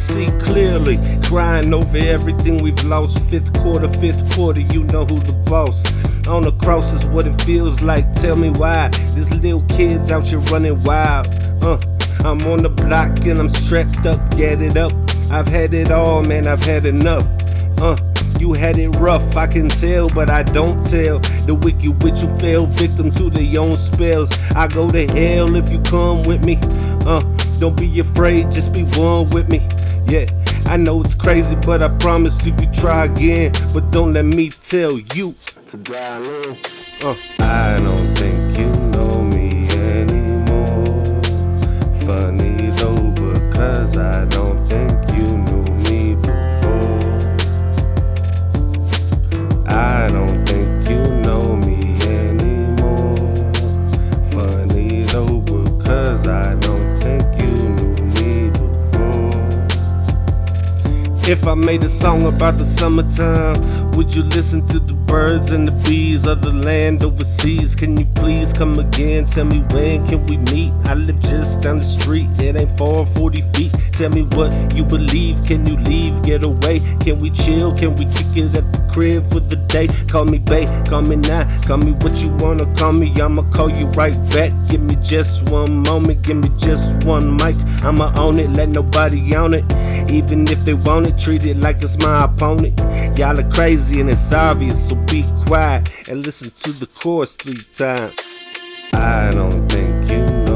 see clearly. Crying over everything we've lost. Fifth quarter, fifth quarter, you know who the boss. On the cross is what it feels like. Tell me why. These little kids out here running wild. Uh, I'm on the block and I'm strapped up, get it up. I've had it all, man, I've had enough. Uh, you had it rough, I can tell, but I don't tell. The wicked witch who fell victim to their own spells. I go to hell if you come with me. Uh, don't be afraid, just be one with me. Yeah, I know it's crazy, but I promise if you try again. But don't let me tell you to dial in. Uh, I don't think you know me anymore. If I made a song about the summertime, would you listen to the birds and the bees of the land overseas? Can you please come again? Tell me when can we meet? I live just down the street, it ain't far 40 feet. Tell me what you believe. Can you leave? Get away? Can we chill? Can we kick it at the crib for the day? Call me babe, call me now, call me what you wanna call me. I'ma call you right back. Give me just one moment, give me just one mic. I'ma own it, let nobody own it. Even if they want it, treat it like it's my opponent. Y'all are crazy and it's obvious, so be quiet and listen to the chorus three times. I don't think you